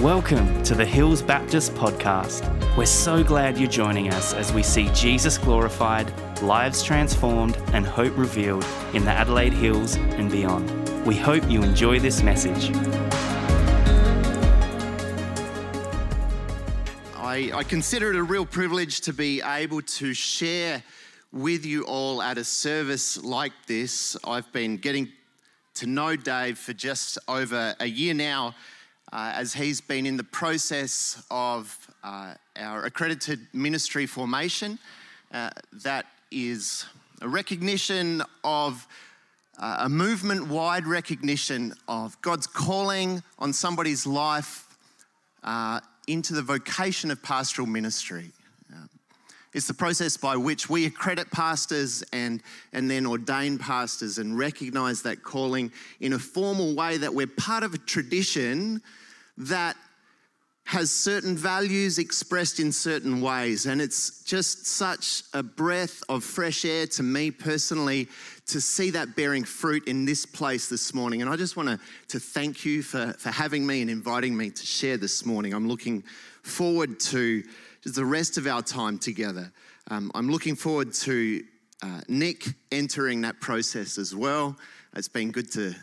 Welcome to the Hills Baptist Podcast. We're so glad you're joining us as we see Jesus glorified, lives transformed, and hope revealed in the Adelaide Hills and beyond. We hope you enjoy this message. I, I consider it a real privilege to be able to share with you all at a service like this. I've been getting to know Dave for just over a year now, uh, as he's been in the process of uh, our accredited ministry formation. Uh, that is a recognition of uh, a movement wide recognition of God's calling on somebody's life uh, into the vocation of pastoral ministry. It's the process by which we accredit pastors and, and then ordain pastors and recognize that calling in a formal way that we're part of a tradition that has certain values expressed in certain ways. And it's just such a breath of fresh air to me personally to see that bearing fruit in this place this morning. And I just want to, to thank you for, for having me and inviting me to share this morning. I'm looking forward to just the rest of our time together. Um, I'm looking forward to uh, Nick entering that process as well. It's been good to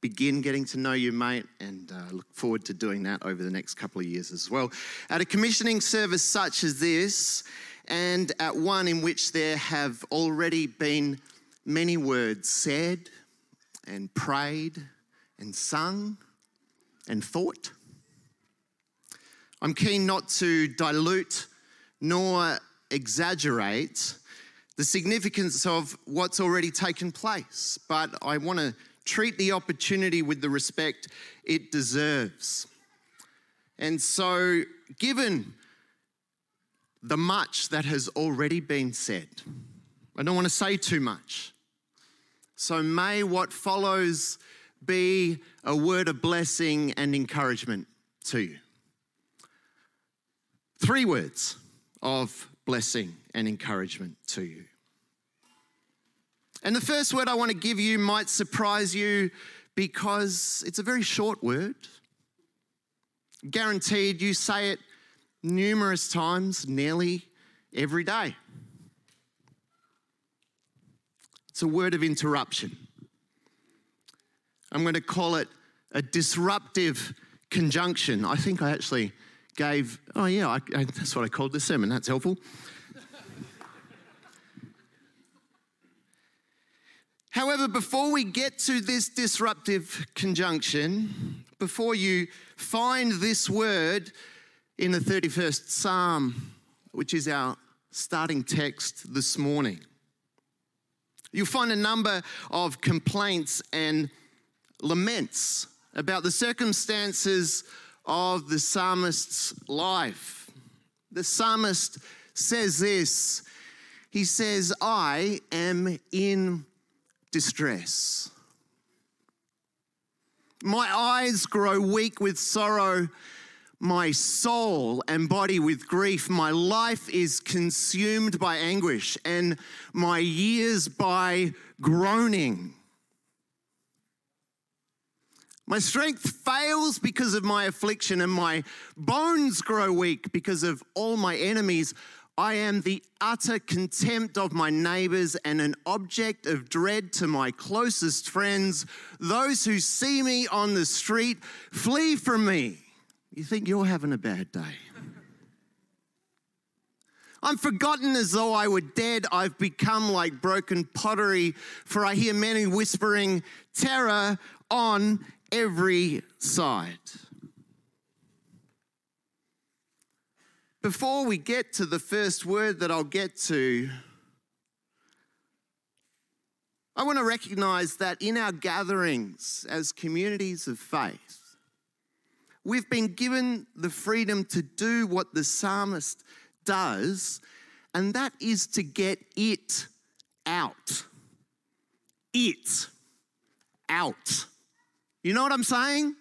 begin getting to know you, mate, and uh, look forward to doing that over the next couple of years as well. At a commissioning service such as this, and at one in which there have already been many words said and prayed and sung and thought, I'm keen not to dilute nor exaggerate the significance of what's already taken place, but I want to treat the opportunity with the respect it deserves. And so, given the much that has already been said, I don't want to say too much. So, may what follows be a word of blessing and encouragement to you. Three words of blessing and encouragement to you. And the first word I want to give you might surprise you because it's a very short word. Guaranteed you say it numerous times, nearly every day. It's a word of interruption. I'm going to call it a disruptive conjunction. I think I actually gave, oh, yeah, I, I, that's what I called this sermon. That's helpful. However, before we get to this disruptive conjunction, before you find this word in the 31st Psalm, which is our starting text this morning, you'll find a number of complaints and laments about the circumstances of the psalmist's life. The psalmist says this He says, I am in distress. My eyes grow weak with sorrow, my soul and body with grief. My life is consumed by anguish, and my years by groaning. My strength fails because of my affliction, and my bones grow weak because of all my enemies. I am the utter contempt of my neighbors and an object of dread to my closest friends. Those who see me on the street flee from me. You think you're having a bad day? I'm forgotten as though I were dead. I've become like broken pottery, for I hear many whispering terror on every side. Before we get to the first word that I'll get to, I want to recognize that in our gatherings as communities of faith, we've been given the freedom to do what the psalmist does, and that is to get it out. It out. You know what I'm saying?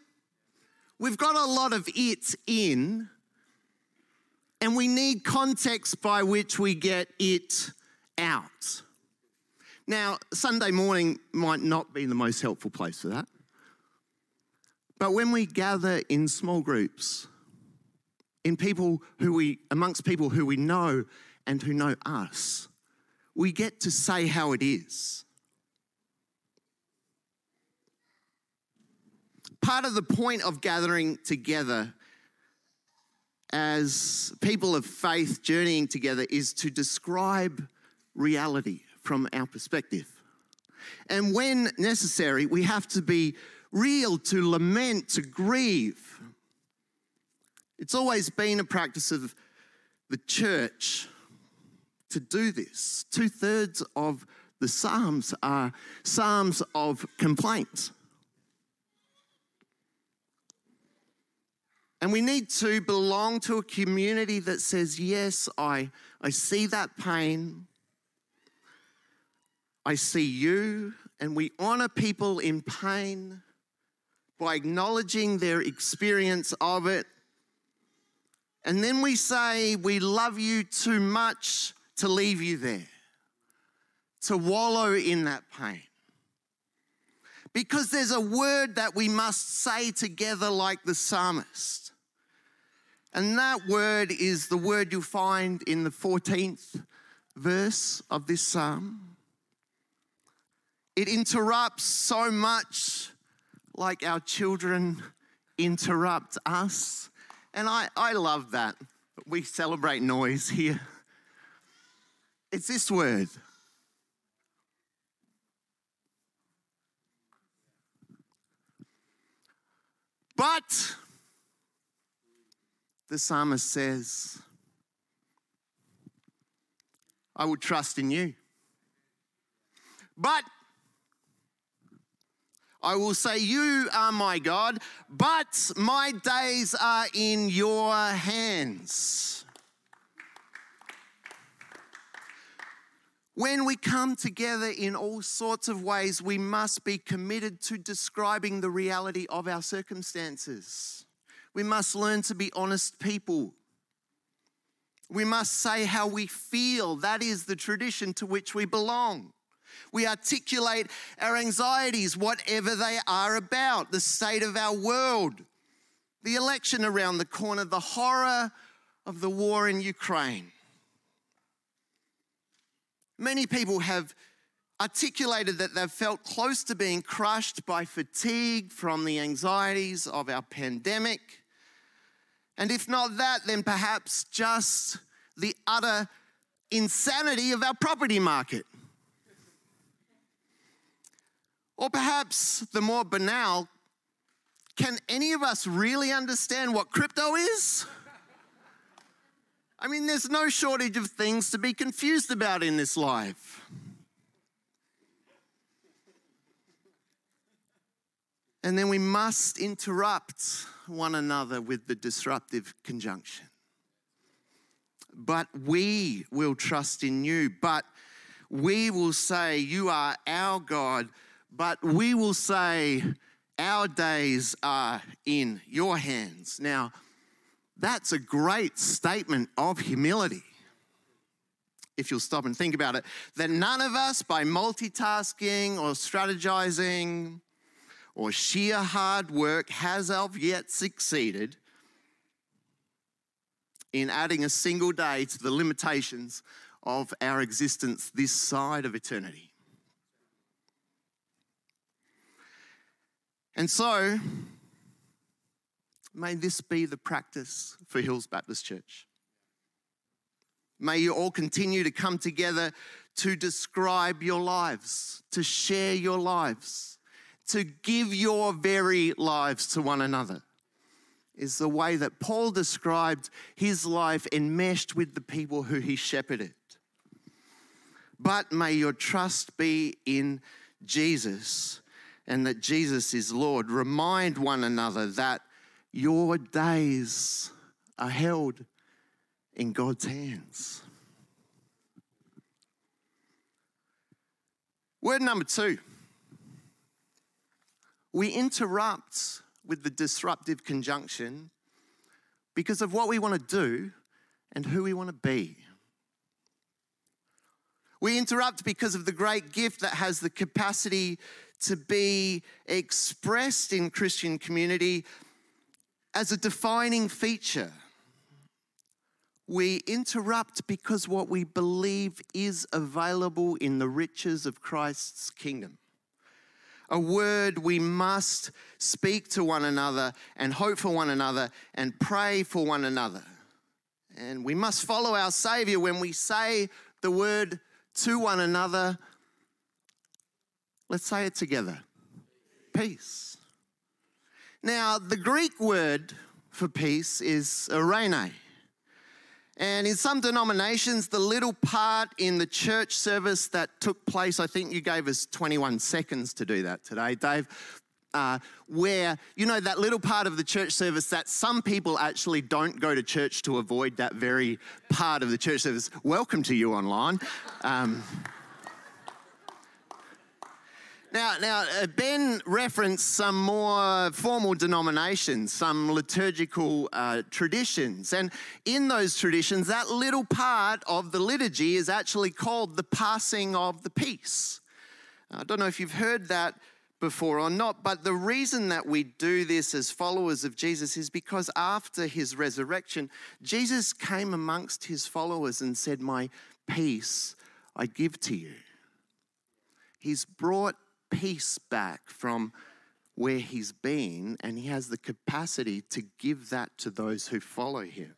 We've got a lot of it in and we need context by which we get it out. Now, Sunday morning might not be the most helpful place for that. But when we gather in small groups, in people who we, amongst people who we know and who know us, we get to say how it is. Part of the point of gathering together as people of faith journeying together is to describe reality from our perspective. And when necessary, we have to be real, to lament, to grieve. It's always been a practice of the church to do this. Two thirds of the Psalms are Psalms of complaints. And we need to belong to a community that says, Yes, I, I see that pain. I see you. And we honor people in pain by acknowledging their experience of it. And then we say, We love you too much to leave you there, to wallow in that pain. Because there's a word that we must say together, like the psalmist. And that word is the word you'll find in the 14th verse of this psalm. It interrupts so much like our children interrupt us. And I, I love that. We celebrate noise here. It's this word. But the psalmist says, I will trust in you. But I will say, You are my God, but my days are in your hands. When we come together in all sorts of ways, we must be committed to describing the reality of our circumstances. We must learn to be honest people. We must say how we feel. That is the tradition to which we belong. We articulate our anxieties, whatever they are about, the state of our world, the election around the corner, the horror of the war in Ukraine. Many people have articulated that they've felt close to being crushed by fatigue from the anxieties of our pandemic and if not that, then perhaps just the utter insanity of our property market. Or perhaps the more banal, can any of us really understand what crypto is? I mean, there's no shortage of things to be confused about in this life. And then we must interrupt one another with the disruptive conjunction. But we will trust in you. But we will say, You are our God. But we will say, Our days are in your hands. Now, that's a great statement of humility. If you'll stop and think about it, that none of us, by multitasking or strategizing, or sheer hard work has of yet succeeded in adding a single day to the limitations of our existence this side of eternity. And so, may this be the practice for Hills Baptist Church. May you all continue to come together to describe your lives, to share your lives to give your very lives to one another is the way that Paul described his life enmeshed with the people who he shepherded. But may your trust be in Jesus and that Jesus is Lord. Remind one another that your days are held in God's hands. Word number two we interrupt with the disruptive conjunction because of what we want to do and who we want to be. We interrupt because of the great gift that has the capacity to be expressed in Christian community as a defining feature. We interrupt because what we believe is available in the riches of Christ's kingdom. A word we must speak to one another and hope for one another and pray for one another. And we must follow our Savior when we say the word to one another. Let's say it together peace. Now, the Greek word for peace is eirene. And in some denominations, the little part in the church service that took place, I think you gave us 21 seconds to do that today, Dave, uh, where, you know, that little part of the church service that some people actually don't go to church to avoid that very part of the church service. Welcome to you online. Um, now, now uh, Ben referenced some more formal denominations, some liturgical uh, traditions. And in those traditions, that little part of the liturgy is actually called the passing of the peace. I don't know if you've heard that before or not, but the reason that we do this as followers of Jesus is because after his resurrection, Jesus came amongst his followers and said, My peace I give to you. He's brought peace back from where he's been, and he has the capacity to give that to those who follow him.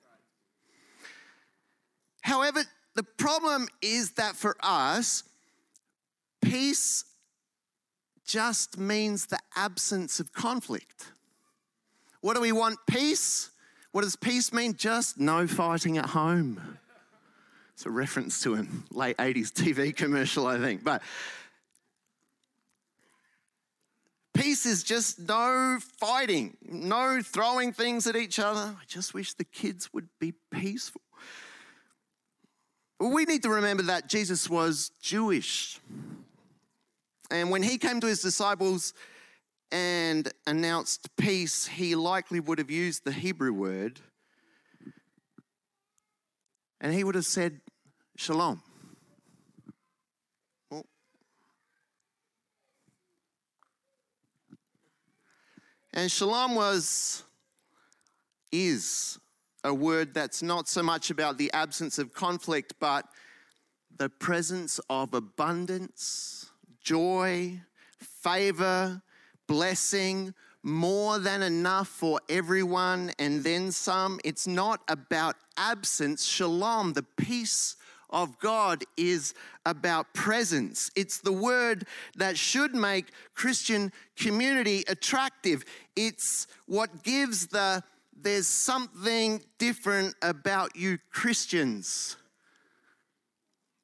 However, the problem is that for us, peace just means the absence of conflict. What do we want? Peace? What does peace mean? Just no fighting at home. It's a reference to a late 80s TV commercial, I think. But Peace is just no fighting, no throwing things at each other. I just wish the kids would be peaceful. we need to remember that Jesus was Jewish. And when he came to his disciples and announced peace, he likely would have used the Hebrew word. And he would have said, Shalom. And shalom was, is a word that's not so much about the absence of conflict, but the presence of abundance, joy, favor, blessing, more than enough for everyone, and then some. It's not about absence. Shalom, the peace of God is about presence. It's the word that should make Christian community attractive. It's what gives the there's something different about you Christians.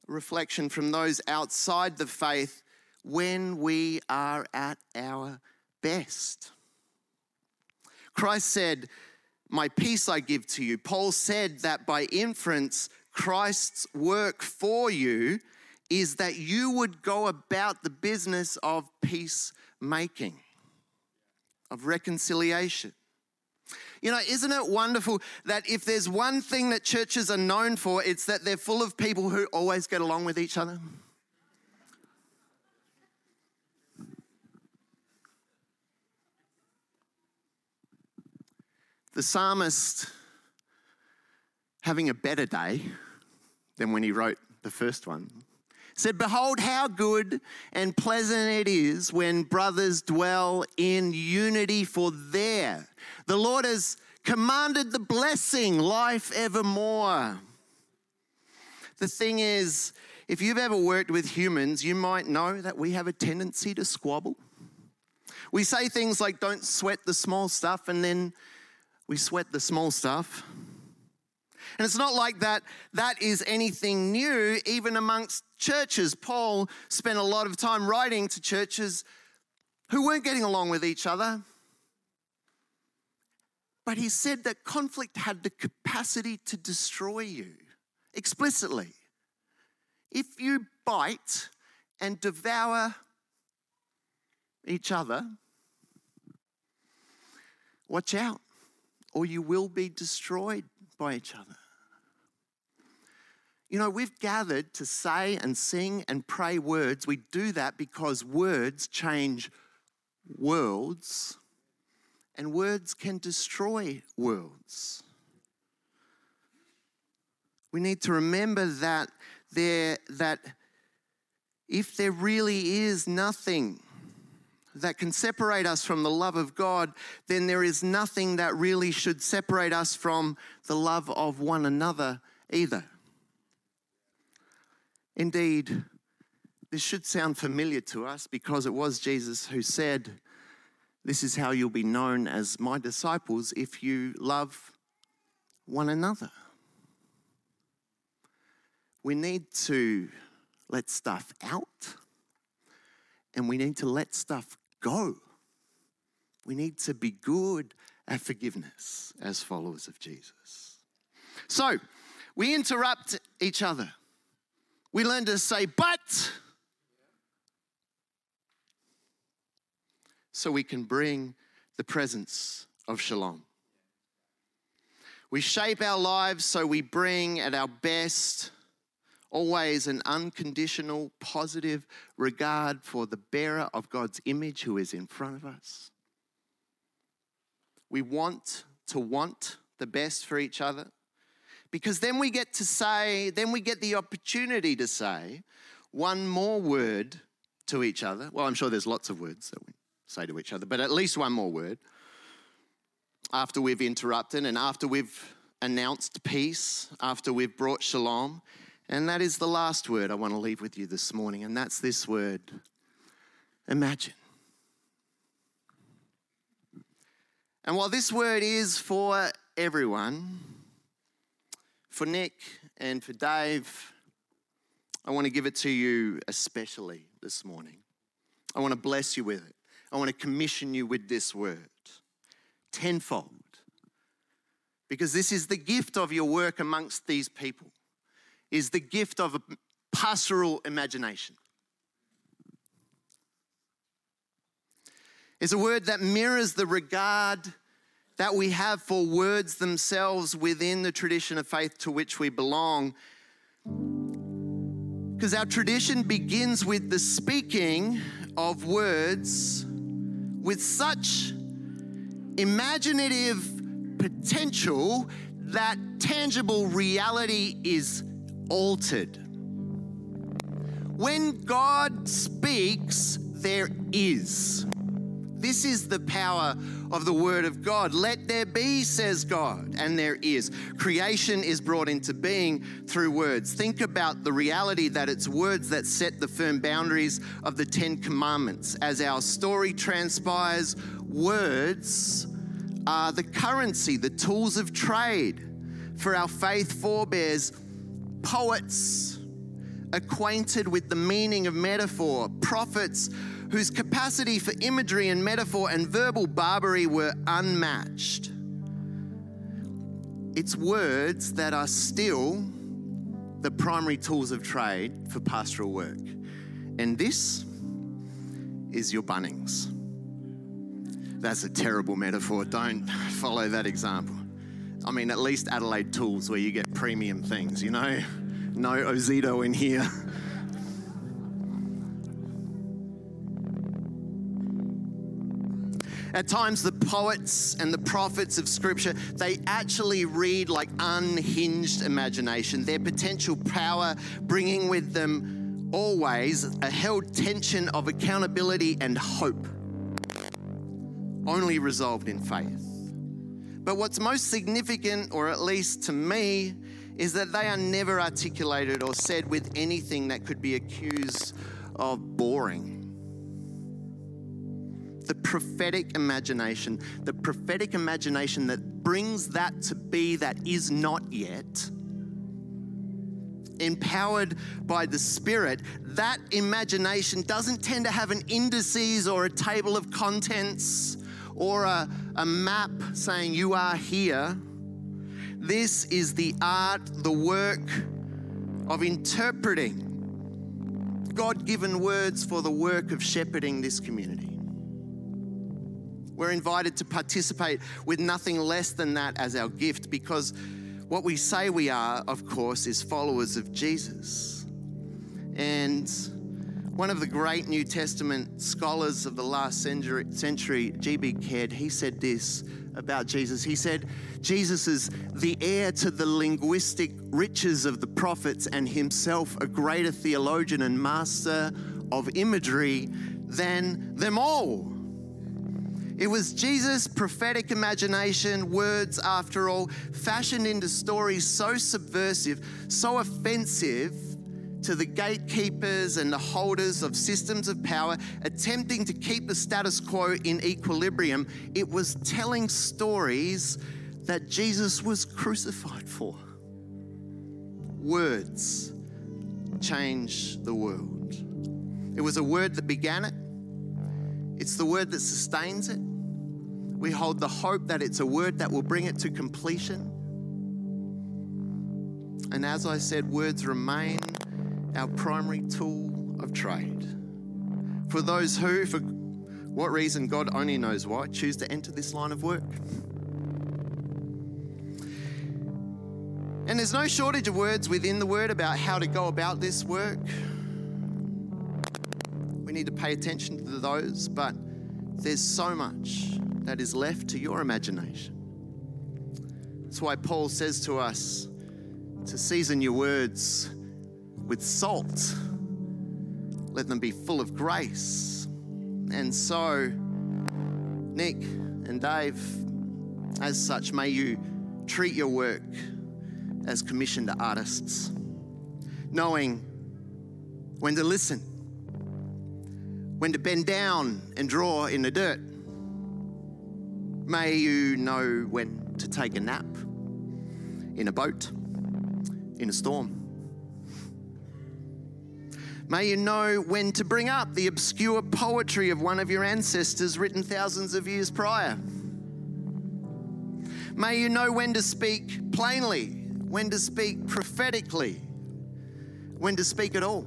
reflection from those outside the faith when we are at our best. Christ said, My peace I give to you. Paul said that by inference, Christ's work for you is that you would go about the business of peacemaking, of reconciliation. You know, isn't it wonderful that if there's one thing that churches are known for, it's that they're full of people who always get along with each other? The psalmist having a better day than when he wrote the first one. Said, Behold, how good and pleasant it is when brothers dwell in unity, for there the Lord has commanded the blessing, life evermore. The thing is, if you've ever worked with humans, you might know that we have a tendency to squabble. We say things like, don't sweat the small stuff, and then we sweat the small stuff. And it's not like that that is anything new, even amongst churches. Paul spent a lot of time writing to churches who weren't getting along with each other. But he said that conflict had the capacity to destroy you explicitly. If you bite and devour each other, watch out, or you will be destroyed by each other. You know, we've gathered to say and sing and pray words. We do that because words change worlds, and words can destroy worlds. We need to remember that there that if there really is nothing that can separate us from the love of God, then there is nothing that really should separate us from the love of one another either. Indeed, this should sound familiar to us because it was Jesus who said, This is how you'll be known as my disciples if you love one another. We need to let stuff out and we need to let stuff go. We need to be good at forgiveness as followers of Jesus. So, we interrupt each other. We learn to say, but, so we can bring the presence of shalom. We shape our lives so we bring at our best always an unconditional, positive regard for the bearer of God's image who is in front of us. We want to want the best for each other because then we get to say, then we get the opportunity to say one more word to each other. Well, I'm sure there's lots of words that we say to each other, but at least one more word after we've interrupted and after we've announced peace, after we've brought shalom. And that is the last word I want to leave with you this morning, and that's this word imagine. And while this word is for everyone, for Nick and for Dave, I want to give it to you especially this morning. I want to bless you with it. I want to commission you with this word tenfold. Because this is the gift of your work amongst these people is the gift of a pastoral imagination. It's a word that mirrors the regard that we have for words themselves within the tradition of faith to which we belong. Because our tradition begins with the speaking of words with such imaginative potential that tangible reality is altered. When God speaks, there is. This is the power of the Word of God. Let there be, says God, and there is. Creation is brought into being through words. Think about the reality that it's words that set the firm boundaries of the Ten Commandments. As our story transpires, words are the currency, the tools of trade for our faith forebears poets acquainted with the meaning of metaphor, prophets whose capacity for imagery and metaphor and verbal barbarity were unmatched. It's words that are still the primary tools of trade for pastoral work. And this is your Bunnings. That's a terrible metaphor. Don't follow that example. I mean, at least Adelaide Tools, where you get premium things, you know? No Ozito in here. At times, the poets and the prophets of Scripture, they actually read like unhinged imagination, their potential power bringing with them always a held tension of accountability and hope, only resolved in faith. But what's most significant, or at least to me, is that they are never articulated or said with anything that could be accused of boring. The prophetic imagination, the prophetic imagination that brings that to be that is not yet, empowered by the Spirit, that imagination doesn't tend to have an indices or a table of contents or a, a map saying you are here. This is the art, the work of interpreting God given words for the work of shepherding this community. We're invited to participate with nothing less than that as our gift because what we say we are, of course, is followers of Jesus. And one of the great New Testament scholars of the last century, century G.B. Caird, he said this about Jesus. He said, Jesus is the heir to the linguistic riches of the prophets and himself a greater theologian and master of imagery than them all. It was Jesus' prophetic imagination, words after all, fashioned into stories so subversive, so offensive to the gatekeepers and the holders of systems of power, attempting to keep the status quo in equilibrium. It was telling stories that Jesus was crucified for. Words change the world. It was a word that began it, it's the word that sustains it. We hold the hope that it's a word that will bring it to completion. And as I said, words remain our primary tool of trade. For those who, for what reason God only knows why, choose to enter this line of work. And there's no shortage of words within the word about how to go about this work. Need to pay attention to those, but there's so much that is left to your imagination. That's why Paul says to us to season your words with salt. Let them be full of grace. And so, Nick and Dave, as such, may you treat your work as commissioned artists, knowing when to listen, when to bend down and draw in the dirt. May you know when to take a nap in a boat, in a storm. May you know when to bring up the obscure poetry of one of your ancestors written thousands of years prior. May you know when to speak plainly, when to speak prophetically, when to speak at all.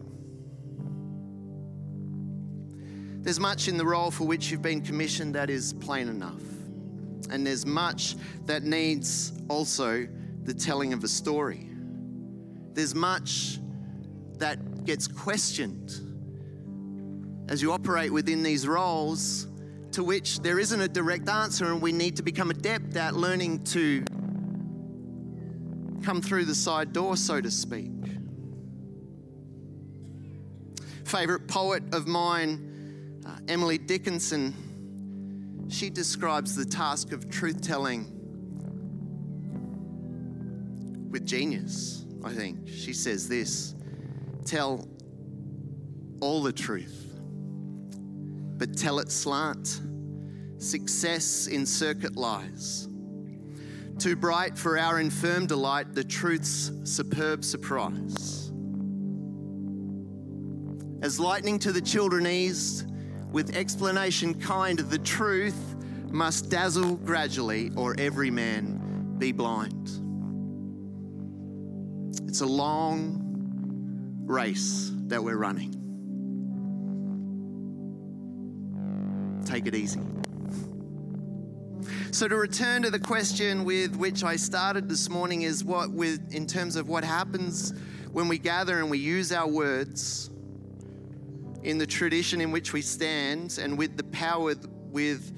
There's much in the role for which you've been commissioned that is plain enough. And there's much that needs also the telling of a story. There's much that gets questioned as you operate within these roles to which there isn't a direct answer, and we need to become adept at learning to come through the side door, so to speak. Favorite poet of mine, uh, Emily Dickinson, she describes the task of truth telling with genius, I think. She says this tell all the truth, but tell it slant. Success in circuit lies. Too bright for our infirm delight, the truth's superb surprise. As lightning to the children eased, with explanation kind, the truth must dazzle gradually, or every man be blind. It's a long race that we're running. Take it easy. So to return to the question with which I started this morning is what with in terms of what happens when we gather and we use our words in the tradition in which we stand and with the power with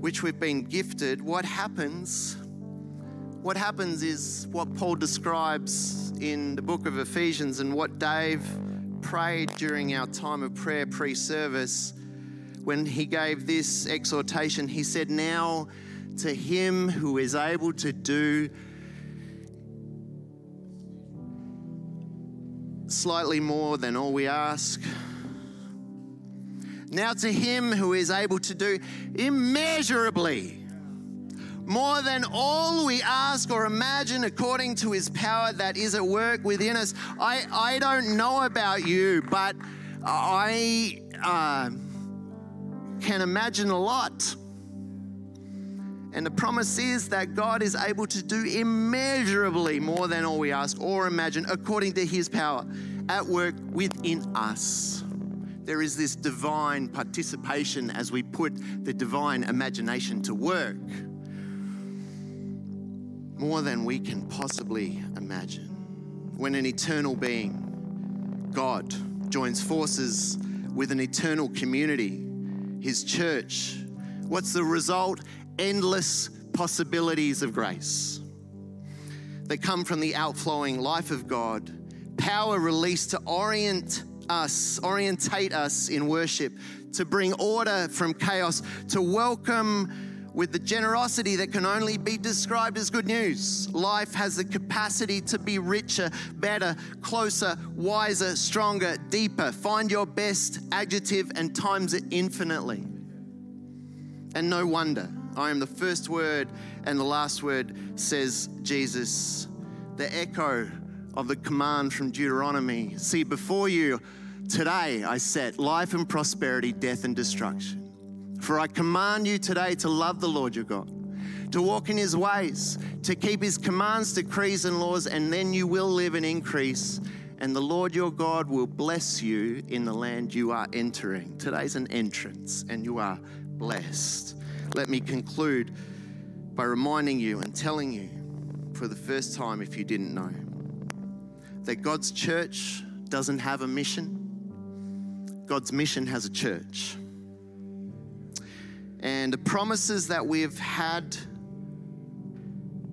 which we've been gifted, what happens? What happens is what Paul describes in the book of Ephesians and what Dave prayed during our time of prayer pre service when he gave this exhortation. He said, Now to him who is able to do slightly more than all we ask. Now to him who is able to do immeasurably more than all we ask or imagine according to his power that is at work within us. I, I don't know about you, but I uh, can imagine a lot. And the promise is that God is able to do immeasurably more than all we ask or imagine according to his power at work within us. There is this divine participation as we put the divine imagination to work. more than we can possibly imagine. When an eternal being, God, joins forces with an eternal community, His church, what's the result? Endless possibilities of grace that come from the outflowing life of God, power released to orient us, orientate us in worship, to bring order from chaos, to welcome with the generosity that can only be described as good news. Life has the capacity to be richer, better, closer, wiser, stronger, deeper. Find your best adjective and times it infinitely. And no wonder, I am the first word and the last word, says Jesus. The echo of the command from Deuteronomy. See, before you today I set life and prosperity, death and destruction. For I command you today to love the Lord your God, to walk in his ways, to keep his commands, decrees, and laws, and then you will live and increase. And the Lord your God will bless you in the land you are entering. Today's an entrance, and you are blessed. Let me conclude by reminding you and telling you for the first time, if you didn't know, that God's church doesn't have a mission. God's mission has a church. And the promises that we've had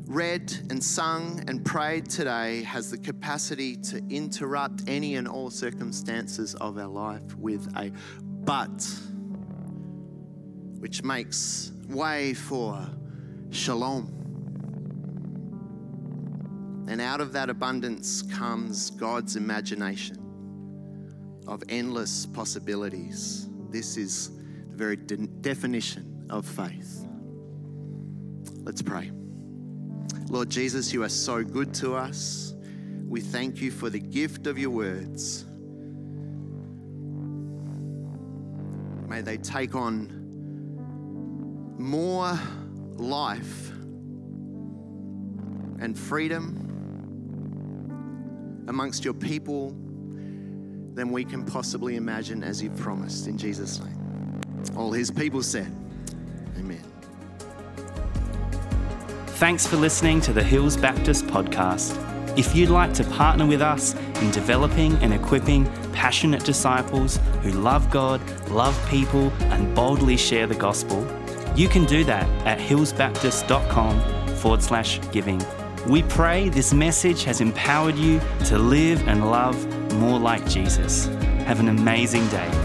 read and sung and prayed today has the capacity to interrupt any and all circumstances of our life with a but, which makes way for shalom. And out of that abundance comes God's imagination of endless possibilities. This is the very de- definition of faith. Let's pray. Lord Jesus, you are so good to us. We thank you for the gift of your words. May they take on more life and freedom amongst your people than we can possibly imagine as you've promised. In Jesus' name. All his people said, Amen. Thanks for listening to the Hills Baptist podcast. If you'd like to partner with us in developing and equipping passionate disciples who love God, love people, and boldly share the gospel, you can do that at hillsbaptist.com forward slash giving. We pray this message has empowered you to live and love more like Jesus. Have an amazing day.